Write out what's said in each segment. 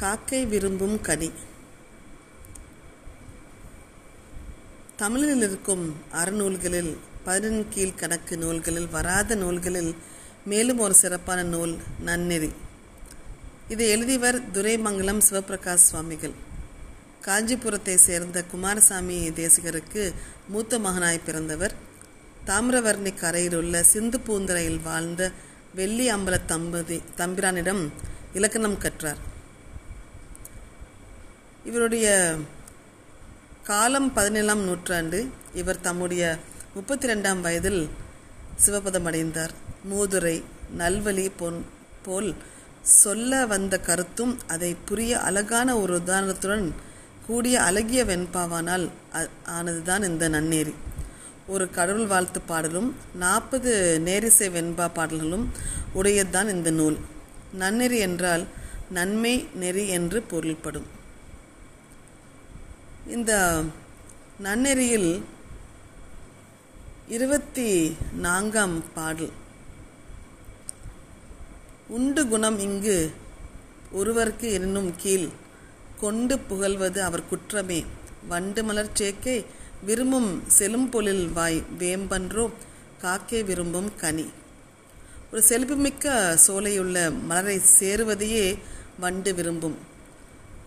காக்கை விரும்பும் கனி. தமிழில் இருக்கும் அறநூல்களில் பதினெண் கீழ் கணக்கு நூல்களில் வராத நூல்களில் மேலும் ஒரு சிறப்பான நூல் நன்னெறி இதை எழுதியவர் துரைமங்கலம் சிவபிரகாஷ் சுவாமிகள். காஞ்சிபுரத்தை சேர்ந்த குமாரசாமி தேசிகருக்கு மூத்த மகனாய் பிறந்தவர். தாமிரவர்ணி கரையில் உள்ள சிந்து பூந்தரையில் வாழ்ந்த வெள்ளி அம்பல தம்பதி தம்பிரானிடம் இலக்கணம் கற்றார். இவருடைய காலம் பதினேழாம் நூற்றாண்டு. இவர் தம்முடைய முப்பத்தி ரெண்டாம் வயதில் சிவபதம் அடைந்தார். மூதுரை நல்வழி பொன் போல் சொல்ல வந்த கருத்தும் அதை புரிய அழகான ஒரு உதாரணத்துடன் கூடிய அழகிய வெண்பாவானால் ஆனதுதான் இந்த நன்னேரி. ஒரு கடவுள் வாழ்த்து பாடலும் நாற்பது நேரிசை வெண்பா பாடல்களும் உடையதுதான் இந்த நூல். நன்னெறி என்றால் நன்மை நெறி என்று பொருள்படும். இந்த நன்னெறியில் இருபத்தி நான்காம் பாடல். உண்டு குணம் இங்கு ஒருவருக்கு என்னும் கீழ் கொண்டு புகழ்வது அவர் குற்றமே. வண்டு மலர் சேக்கை விரும்பும் செலும்பொழில் வாய் வேம்பன்றோ காக்கை விரும்பும் கனி. ஒரு செழிப்புமிக்க சோலையுள்ள மலரை சேருவதையே வண்டு விரும்பும்.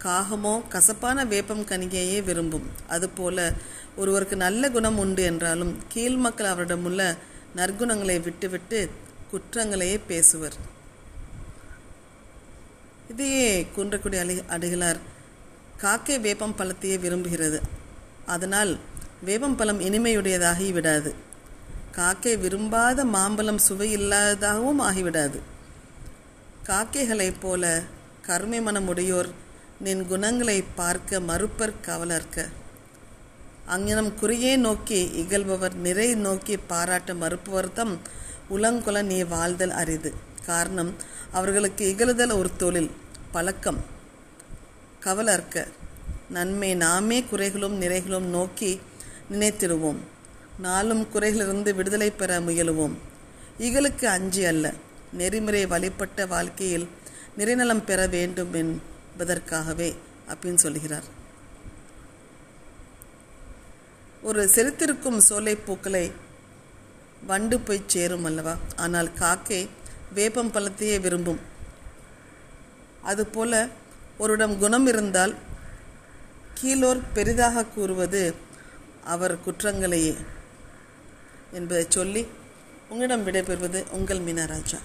காகமோ கசப்பான வேப்பம் கனிகையே விரும்பும். அதுபோல ஒருவருக்கு நல்ல குணம் உண்டு என்றாலும் கீழ் மக்கள் அவரிடமுள்ள நற்குணங்களை விட்டுவிட்டு குற்றங்களையே பேசுவர். இதையே குன்றக்குடி அலி அடிகளார் காக்கை வேப்பம் பழத்தையே விரும்புகிறது. அதனால் வேப்பம் பழம் இனிமையுடையதாகி விடாது. காக்கை விரும்பாத மாம்பழம் சுவையில்லாததாகவும் ஆகிவிடாது. காக்கைகளைப் போல கருமை மனமுடையோர் நின் குணங்களை பார்க்க மறுப்பர் கவலர்க்க. அங்ஙனம் குறியே நோக்கி இகழ்பவர் நிறை நோக்கி பாராட்ட மறுப்பவர்தம் உலங்குல நீ வாழ்தல் அரிது. காரணம் அவர்களுக்கு இகழுதல் ஒரு தொழில் பழக்கம். கவலர்க்க நன்மை நாமே குறைகளும் நிறைகளும் நோக்கி நினைத்திடுவோம். நாளும் குறைகளிலிருந்து விடுதலை பெற முயலுவோம். இகழுக்கு அஞ்சி அல்ல நெறிமுறை வழிபட்ட வாழ்க்கையில் நிறைநலம் பெற வேண்டும் என்பதற்காகவே அப்படின்னு சொல்கிறார். ஒரு செலுத்திருக்கும் சோலை பூக்களை வண்டு போய் சேரும் அல்லவா? ஆனால் காக்கை வேப்பம் பழத்தையே விரும்பும். அதுபோல ஒருடம் குணம் இருந்தால் கீழோர் பெரிதாக கூறுவது அவர் குற்றங்களையே என்பதை சொல்லி உங்களிடம் விடைபெறுவது உங்கள் மீனராஜா.